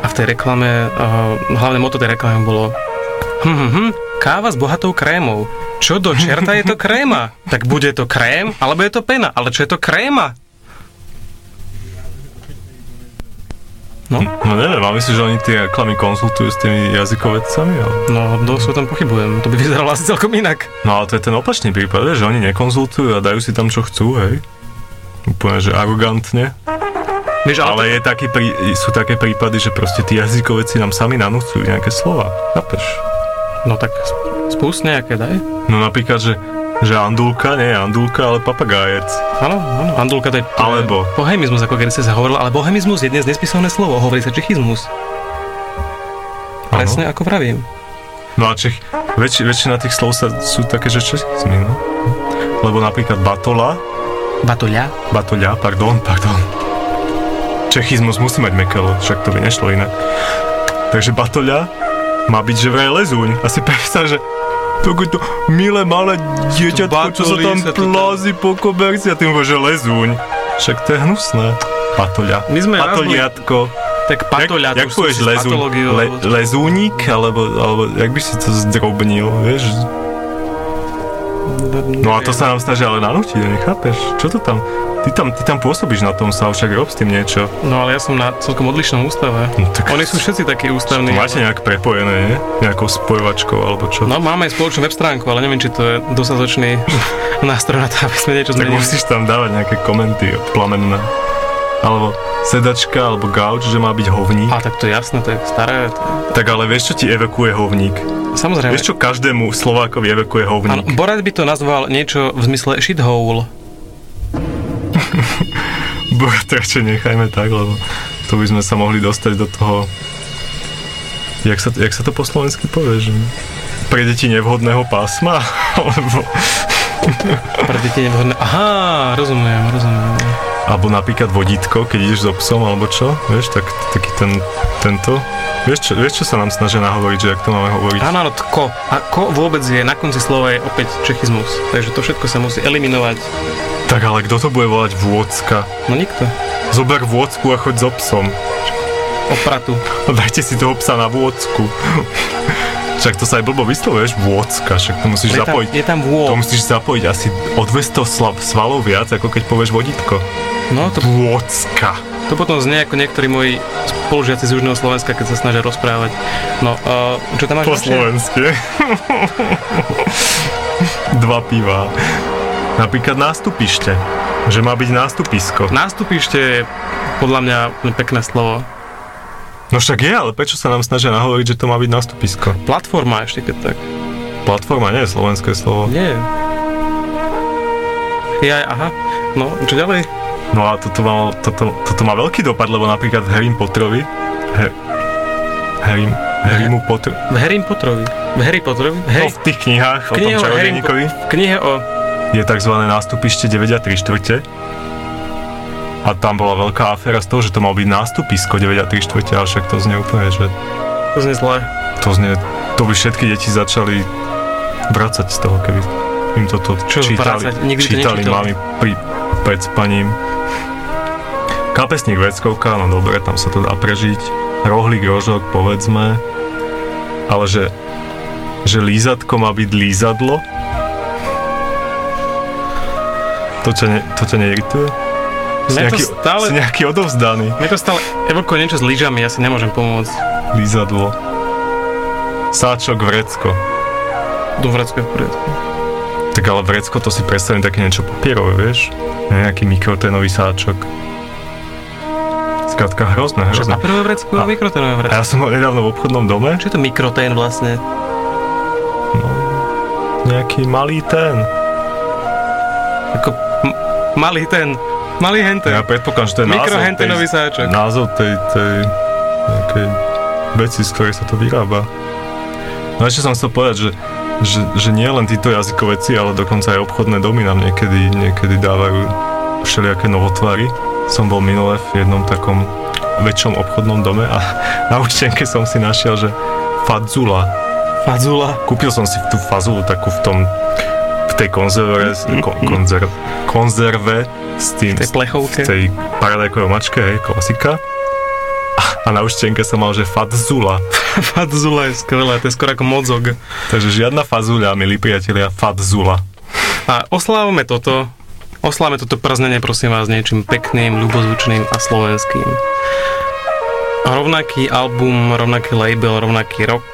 a v tej reklame, uh, hlavné moto tej reklamy bolo hm, hm, hm, káva s bohatou krémou. Čo do čerta je to kréma? Tak bude to krém, alebo je to pena. Ale čo je to kréma? No. No neviem, a myslíš, že oni tie reklamy konzultujú s tými jazykovedcami? Ale... No, dosť o tom pochybujem. To by vyzeralo asi celkom inak. No ale to je ten opačný prípad, že oni nekonzultujú a dajú si tam čo chcú, hej? Úplne, že arogantne. Vieš, ale, Ale je taký prí, sú také prípady, že proste tí jazykovedci nám sami nanúcujú nejaké slova. Chápeš? No tak spust nejaké, daj. No napríklad, že, že andulka, nie andulka, ale papagájec. Áno, áno, andulka to je... Alebo- Bohemizmus, ako kedy sa hovoril, ale bohemizmus je dnes nespisovné slovo, hovorí sa čechizmus. Presne ako pravím. No a Čech, väč, väčšina tých slov sa, sú také, že čechizmy, no. Lebo napríklad batola, Batoľa. batoľa, pardon, pardon. Čechizmus musí mať mekelo, však to by nešlo inak. Takže batoľa má byť že vraj lezúň. Asi predstav, že takéto milé malé dieťatko, čo sa tam plázi po koberci a tým že lezúň. Však to je hnusné. Batoľa. My sme raz Batoliatko. Tak patoľa, jak, jak to povieš patológiou, Le, lezúnik? Alebo, alebo jak by si to zdrobnil, vieš? No a to sa nám snažia ale nanútiť, nechápeš? Čo to tam? Ty tam, ty tam pôsobíš na tom sa, však rob s tým niečo. No ale ja som na celkom odlišnom ústave. No, tak- Oni sú všetci takí ústavní. Máte nejak prepojené, nie? Nejakou spojovačkou alebo čo? No máme aj spoločnú web stránku, ale neviem, či to je dostatočný nástroj na to, aby sme niečo tak zmenili. musíš tam dávať nejaké komenty plamenné. Alebo sedačka, alebo gauč, že má byť hovník. A tak to je jasné, to je staré. To je... Tak ale vieš, čo ti evokuje hovník? Samozrejme. Vieš, čo každému Slovákovi evokuje Áno, hovník? Borat by to nazval niečo v zmysle shithole. Bo to radšej nechajme tak, lebo to by sme sa mohli dostať do toho... Jak sa, jak sa to po slovensky povie, že pre deti nevhodného pásma? Alebo, Pre deti nevhodné. Aha, rozumiem, rozumiem. Alebo napríklad vodítko, keď ideš so psom, alebo čo? Vieš, tak, taký ten, tento... Vieš čo, vieš, čo sa nám snažia nahovoriť, že jak to máme hovoriť? Áno, áno, tko. A ko vôbec je na konci slova je opäť čechizmus. Takže to všetko sa musí eliminovať. Tak ale kto to bude volať vôcka? No nikto. Zober vôcku a choď so psom. Opratu. Dajte si toho psa na vôcku. Však to sa aj blbo vyslovuješ, vôcka, však to musíš Je tam, zapojiť. je tam To vôd. musíš zapojiť asi o 200 slav, svalov viac, ako keď povieš vodítko. No, to, Vôcka. to potom znie ako niektorí moji spolužiaci z Južného Slovenska, keď sa snažia rozprávať. No, uh, čo tam máš? Po slovensky. Dva piva. Napríklad nástupište. Že má byť nástupisko. Nástupište je podľa mňa pekné slovo. No však je, ale prečo sa nám snažia nahovoriť, že to má byť nástupisko? Platforma ešte keď tak. Platforma nie je slovenské slovo. Nie. Ja, aha. No, čo ďalej? No a toto má, toto, toto má veľký dopad, lebo napríklad v Harry Potterovi He, Harry, Harrymu Potter, V Harry Potterovi. V Harry Potterovi? no, Harry, v tých knihách o tom knihe o Harry, čarodejníkovi v knihe o... je tzv. nástupište 9 a 3 štvrte. A tam bola veľká aféra z toho, že to mal byť nástupisko 9 a 3 štvrte, ale však to znie úplne, že To znie zle. to znie, to by všetky deti začali vracať z toho, keby im toto Čo čítali, vracať? Nikdy to čítali nečítal. mami pri, pred spaním. Kapesník veckovka, no dobre, tam sa to dá prežiť. Rohlík, rožok, povedzme. Ale že, že lízatko má byť lízadlo? To ťa, ne, to ťa neirituje? Si nejaký, stále- si nejaký odovzdaný. Mne to stále evokuje niečo s lyžami, ja si nemôžem pomôcť. Lízadlo. Sáčok, vrecko. Do vrecko je v poriadku. Tak ale vrecko to si predstavím také niečo papierové, vieš? Nejaký mikroténový sáčok. Skrátka hrozné, Čo hrozné. papierové vrecko a mikroténové A vrecko? ja som bol nedávno v obchodnom dome, Čo je to mikrotén vlastne? nejaký malý ten. Ako m- malý ten, malý henten. Ja predpokladám, že to je Mikrohentenový sáčok. názov tej, tej nejakej veci, z ktorej sa to vyrába. No ešte som chcel povedať, že, že, že nie len títo jazykoveci, ale dokonca aj obchodné domy nám niekedy, niekedy dávajú všelijaké novotvary. Som bol minule v jednom takom väčšom obchodnom dome a na účtenke som si našiel, že fadzula. Fazula. Kúpil som si tú fazulu takú v tom v tej konzerve, kon, konzerv, konzerve s tým, tej plechovke. v tej paradajkovej mačke, hej, klasika. A, na účtenke som mal, že fadzula. Fazula je skvelé, to je skoro ako mozog. Takže žiadna fazuľa, milí priatelia, fadzula. A oslávame toto, oslávame toto prznenie, prosím vás, niečím pekným, ľubozvučným a slovenským. Rovnaký album, rovnaký label, rovnaký rok.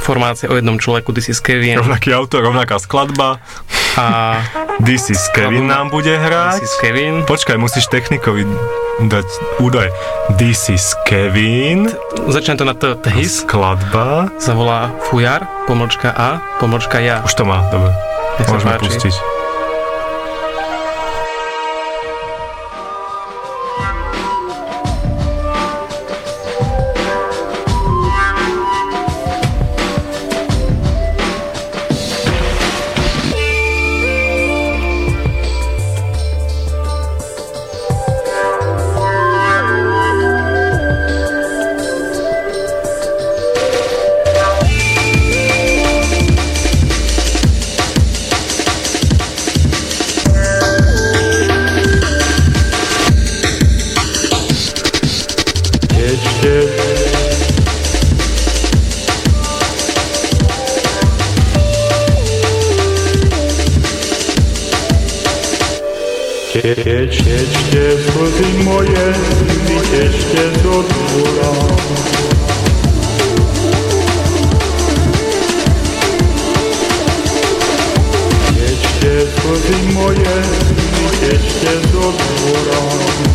Formácia o jednom človeku, This is Kevin. Rovnaký autor, rovnaká skladba. A This is Kevin nám bude hrať. This is Kevin. Počkaj, musíš technikovi dať údaj. This is Kevin. Začína to na T, his, Skladba. sa volá Fujar, pomlčka A, pomlčka ja. Už to má, dobre. Môžeme pustiť. Wycieczcie sługi moje, wycieczcie do dwora. Jedźcie sługi moje, wycieczcie do dwora.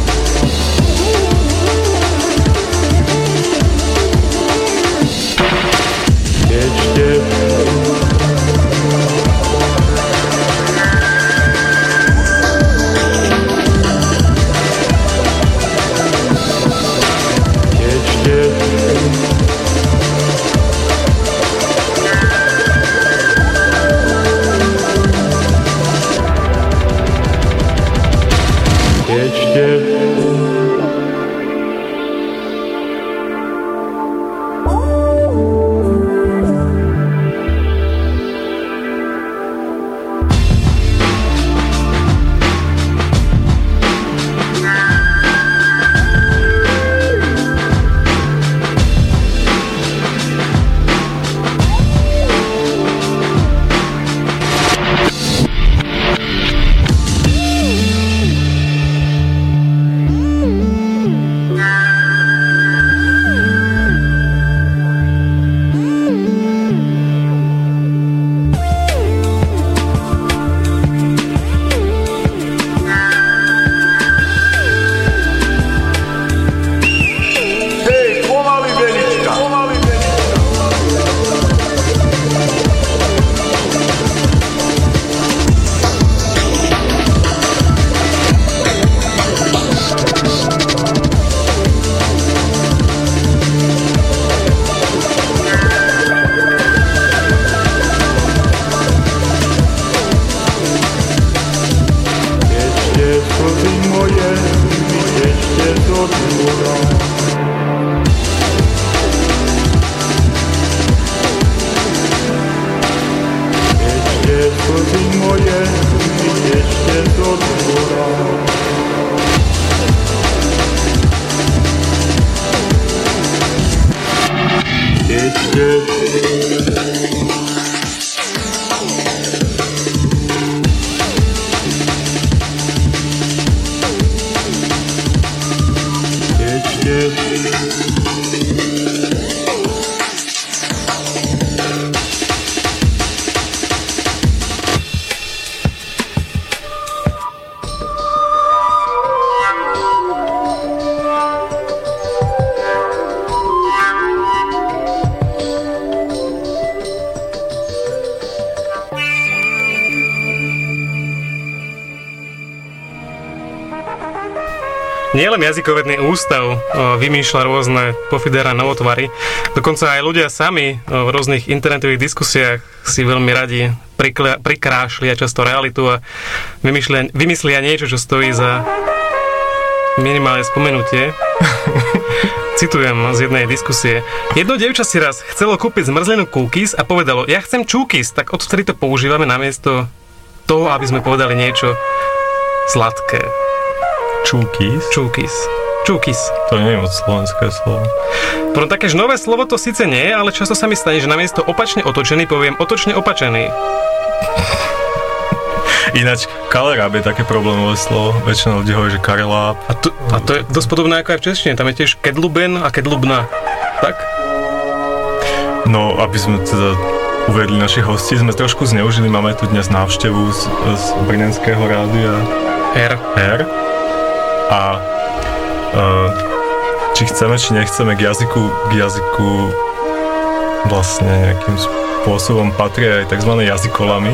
geçti. Nielen jazykovedný ústav o, vymýšľa rôzne pofiderné novotvary, dokonca aj ľudia sami o, v rôznych internetových diskusiách si veľmi radi prikla- prikrášlia často realitu a vymýšľia, vymyslia niečo, čo stojí za minimálne spomenutie. Citujem z jednej diskusie. Jedno dievča si raz chcelo kúpiť zmrzlenú cookies a povedalo, ja chcem čúkis, tak odvtedy to používame namiesto toho, aby sme povedali niečo sladké. Čúkis? Čúkis. Čúkis. To nie je moc slovenské slovo. Pro takéž nové slovo to síce nie je, ale často sa mi stane, že namiesto opačne otočený poviem otočne opačený. Ináč, kaleráb je také problémové slovo. Väčšina ľudí hovorí, že kareláb. A to, a to je dosť podobné ako aj v češtine. Tam je tiež kedluben a kedlubna. Tak? No, aby sme teda uvedli našich hostí, sme trošku zneužili. Máme tu dnes návštevu z, z Brnenského rádia. R. R. A uh, či chceme, či nechceme k jazyku, k jazyku vlastne nejakým spôsobom patria aj tzv. jazykolamy,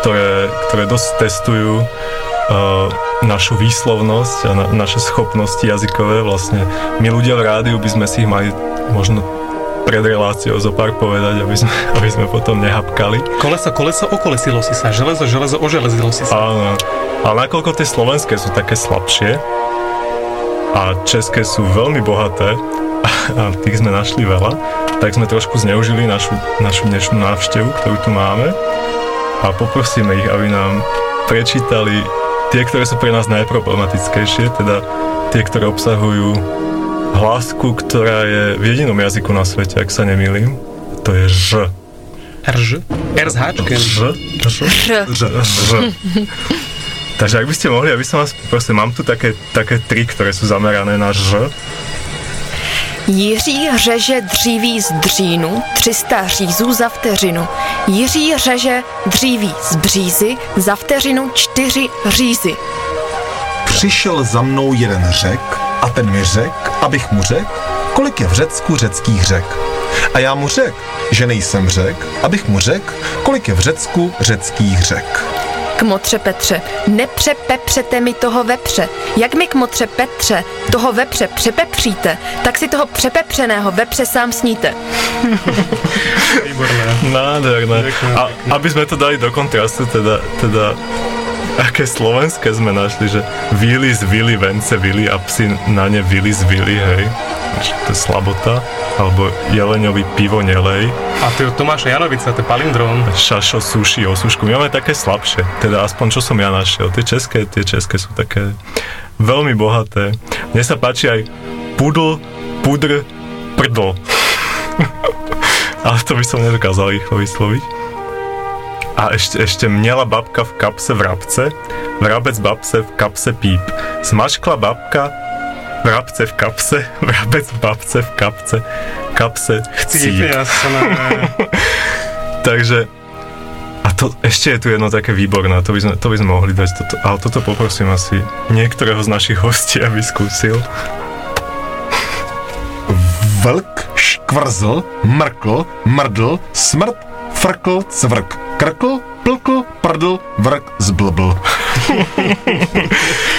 ktoré, ktoré dosť testujú uh, našu výslovnosť a na, naše schopnosti jazykové. Vlastne my ľudia v rádiu by sme si ich mali možno pred reláciou zo pár povedať, aby sme, aby sme potom nehapkali. Koleso, koleso, okolesilo si sa. Železo, železo, oželezilo si sa. Áno. Ale nakoľko tie slovenské sú také slabšie a české sú veľmi bohaté a tých sme našli veľa, tak sme trošku zneužili našu, našu dnešnú návštevu, ktorú tu máme a poprosíme ich, aby nám prečítali tie, ktoré sú pre nás najproblematickejšie, teda tie, ktoré obsahujú hlásku, ktorá je v jedinom jazyku na svete, ak sa nemýlim. To je ž. Rž? R s háčkem. Ž. Ž. Ž. Takže ak by ste mohli, aby som vás proste, mám tu také, také tri, ktoré sú zamerané na ž. Jiří řeže dříví z dřínu, 300 řízů za vteřinu. Jiří řeže dříví z břízy, za vteřinu 4 řízy. Přišel za mnou jeden řek a ten mi řek, abych mu řek, kolik je v Řecku řeckých řek. A já mu řek, že nejsem řek, abych mu řek, kolik je v Řecku řeckých řek. Kmotře Petře, nepřepepřete mi toho vepře. Jak mi kmotře Petře toho vepře přepepříte, tak si toho přepepřeného vepře sám sníte. Výborné. Nádherné. A aby sme to dali do kontrastu, teda, teda aké slovenské sme našli, že vili z vili, vence vili a psi na ne vili z vili, hej. To je slabota. Alebo jeleňový pivo nelej. A to je od Tomáša Janovica, to je palindrom. Šašo, suši, osušku. My máme také slabšie. Teda aspoň čo som ja našiel. Tie české, tie české sú také veľmi bohaté. Mne sa páči aj pudl, pudr, prdl. Ale to by som nedokázal rýchlo vysloviť. A ešte, ešte mnela babka v kapse vrabce, vrabec babce v kapse píp. Smačkla babka vrabce v kapse, vrabec babce v kapse, kapse chcíp. Takže a to, ešte je tu jedno také výborné, to by sme, to by sme mohli dať, toto, ale toto poprosím asi niektorého z našich hostí, aby skúsil. Vlk, škvrzl, mrkl, mrdl, smrt, frkl, cvrk, krkl, plkl, prdl, vrk, zblbl.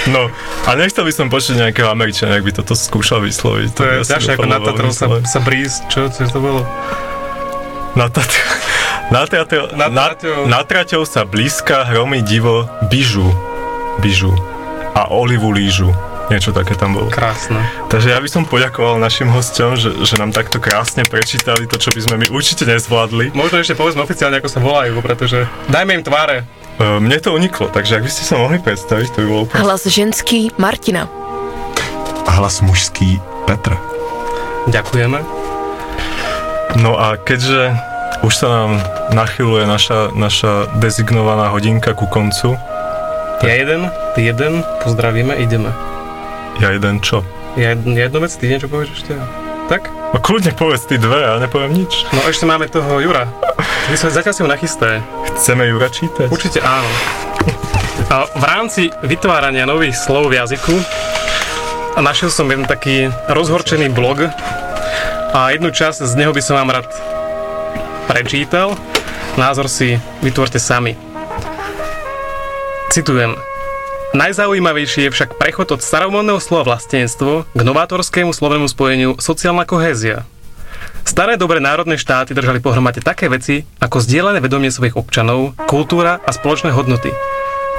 No, a nechcel by som počuť nejakého Američana, ak by toto skúšal vysloviť. To je by asi ťažšie ako na Tatrou veľmi sa, sa bríz, čo, čo to bolo? Na Tatrou, na, traťou, na, na traťou sa blízka hromí divo bižu. Bižu. A olivu lížu. Niečo také tam bolo. Krásne. Takže ja by som poďakoval našim hosťom, že, že nám takto krásne prečítali to, čo by sme my určite nezvládli. Možno ešte povedzme oficiálne, ako sa volajú, pretože dajme im tváre. E, Mne to uniklo, takže ak by ste sa mohli predstaviť, to by bolo úplne... Hlas ženský Martina. Hlas mužský Petr. Ďakujeme. No a keďže už sa nám nachyluje naša, naša dezignovaná hodinka ku koncu, Ja jeden, ty jeden, pozdravíme, ideme. Ja jeden čo? Ja jednu, jednu vec, ty niečo povieš ešte? Tak? No kľudne povedz ty dve, ja nepoviem nič. No ešte máme toho Jura. Vy sme zatiaľ si ho nachysté. Chceme Jura čítať? Určite áno. A v rámci vytvárania nových slov v jazyku našiel som jeden taký rozhorčený blog a jednu časť z neho by som vám rád prečítal. Názor si vytvorte sami. Citujem. Najzaujímavejší je však prechod od staromodného slova vlastenstvo k novátorskému slovnému spojeniu sociálna kohézia. Staré dobré národné štáty držali pohromade také veci ako zdieľané vedomie svojich občanov, kultúra a spoločné hodnoty.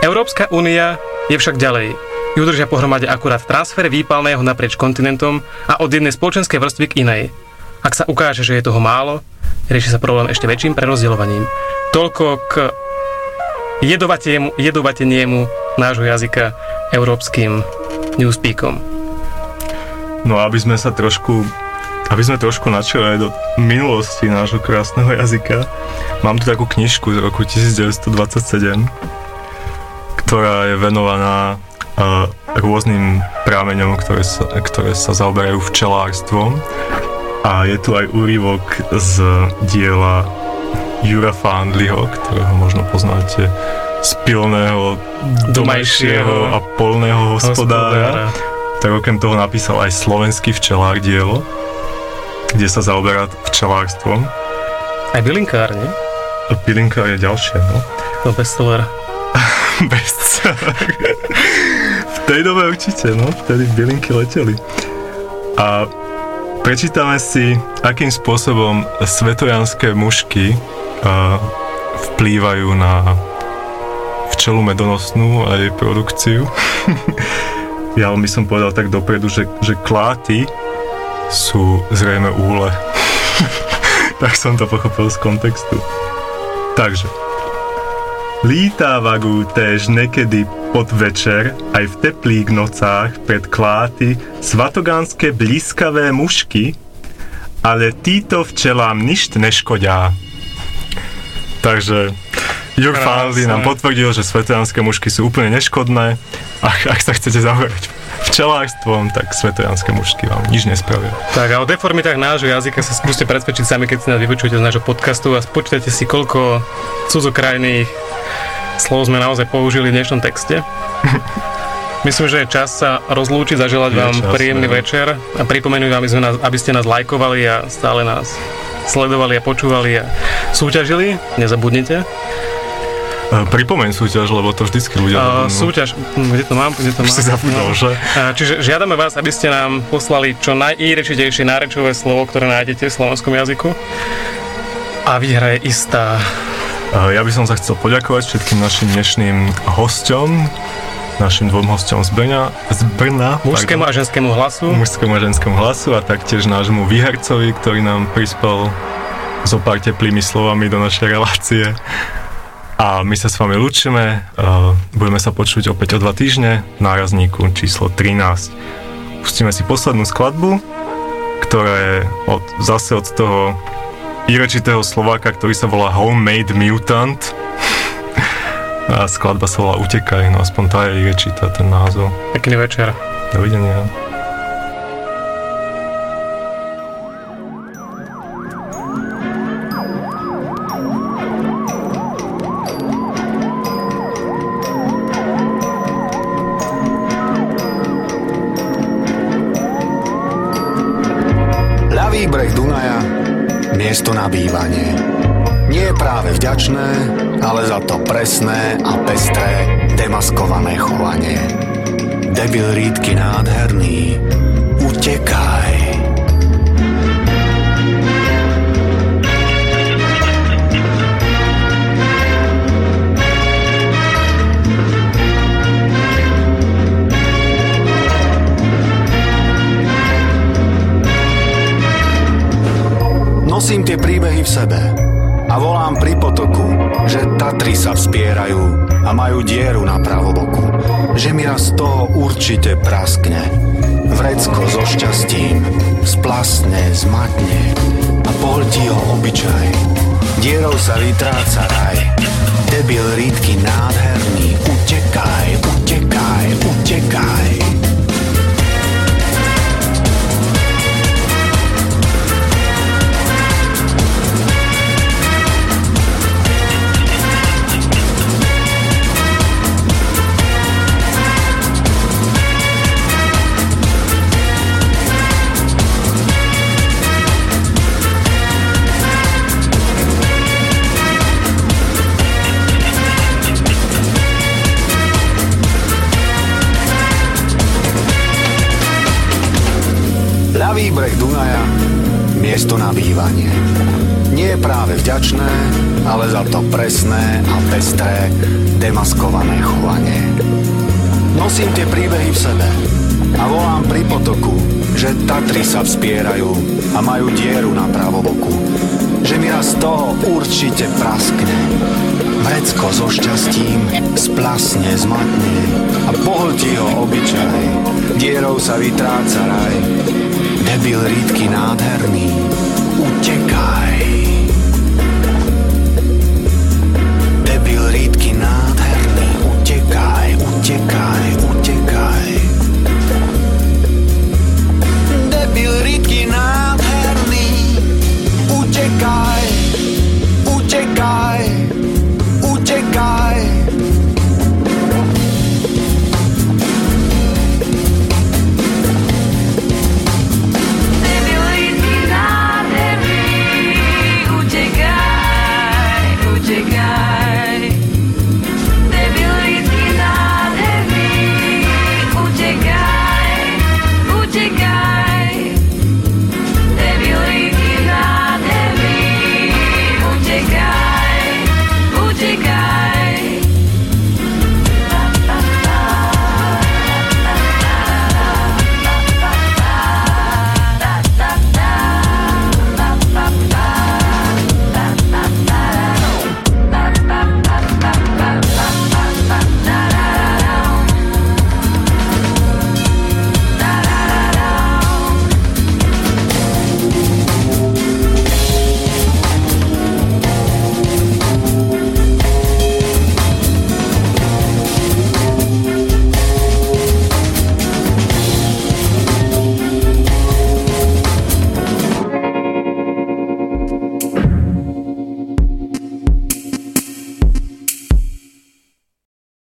Európska únia je však ďalej. Ju držia pohromade akurát transfer výpalného naprieč kontinentom a od jednej spoločenskej vrstvy k inej. Ak sa ukáže, že je toho málo, rieši sa problém ešte väčším prerozdeľovaním. Toľko k jedovatiemu, jedovateniemu nášho jazyka európskym newspeakom. No aby sme sa trošku aby sme trošku načali aj do minulosti nášho krásneho jazyka, mám tu takú knižku z roku 1927, ktorá je venovaná uh, rôznym prámeňom, ktoré sa, ktoré sa zaoberajú včelárstvom. A je tu aj úryvok z diela Jura Fandliho, ktorého možno poznáte z pilného, domajšieho a polného hospodára. Tak okrem toho napísal aj slovenský včelár dielo, kde sa zaoberá včelárstvom. Aj bylinkár, nie? Bylinkár je ďalšie, no. No bestseller. bestseller. v tej dobe určite, no. Vtedy bylinky leteli. A prečítame si, akým spôsobom svetojanské mušky uh, vplývajú na včelu medonosnú a jej produkciu. ja by som povedal tak dopredu, že, že kláty sú zrejme úle. tak som to pochopil z kontextu. Takže. Lítávajú též nekedy pod večer aj v teplých nocách pred kláty svatogánske blízkavé mušky, ale títo včelám ništ neškodia. Takže Jur Fáli nám potvrdil, že svetojanské mušky sú úplne neškodné. Ak, ak sa chcete zaujať včelárstvom, tak svetojanské mušky vám nič nespravia. Tak a o deformitách nášho jazyka sa skúste presvedčiť sami, keď si nás vypočujete z nášho podcastu a spočítajte si, koľko cudzokrajných slov sme naozaj použili v dnešnom texte. Myslím, že je čas sa rozlúčiť, zaželať Je vám čas, príjemný no. večer a pripomenúť vám, aby, sme nás, aby ste nás lajkovali a stále nás sledovali a počúvali a súťažili. Nezabudnite. Pripomeň súťaž, lebo to vždycky ľudia Uh, súťaž, hm, kde to mám? Kde to Už mám? si zabudol, že? Uh, čiže žiadame vás, aby ste nám poslali čo najírečitejšie nárečové slovo, ktoré nájdete v slovenskom jazyku. A výhra je istá. Ja by som sa chcel poďakovať všetkým našim dnešným hosťom, našim dvom hosťom z Brna, z Brna Mužskému a ženskému hlasu. mužskému a ženskému hlasu a taktiež nášmu výhercovi, ktorý nám prispel so pár teplými slovami do našej relácie. A my sa s vami lúčime, uh, budeme sa počuť opäť o dva týždne v nárazníku číslo 13. Pustíme si poslednú skladbu, ktorá je od, zase od toho írečitého Slováka, ktorý sa volá Homemade Mutant. A skladba sa volá Utekaj, no aspoň tá je írečitá, ten názov. Pekný večer. Dovidenia. Ľavý breh Dunaja, miesto na bývanie. Nie je práve vďačné, ale za to presné a pestré, demaskované chovanie. Debil rýdky nádherný, utekaj. Nosím tie príbehy v sebe a volám pri potoku, že Tatry sa vspierajú a majú dieru na pravoboku, že mi raz toho určite praskne. Vrecko so šťastím splasne, zmatne a pohltí ho sa vytráca raj. Debil rýdky nádherný, utekaj, utekaj, utekaj. Ľavý breh Dunaja, miesto na bývanie. Nie je práve vďačné, ale za to presné a pestré, demaskované chovanie. Nosím tie príbehy v sebe a volám pri potoku, že Tatry sa vspierajú a majú dieru na pravoboku. Že mi raz toho určite praskne. Vrecko so šťastím splasne, zmatne a pohltí ho obyčaj. Dierou sa vytráca raj. Debil rýdky nádherný, utekaj. Debil rýdky nádherný, utekaj, utekaj, utekaj. Debil rýdky nádherný, utekaj.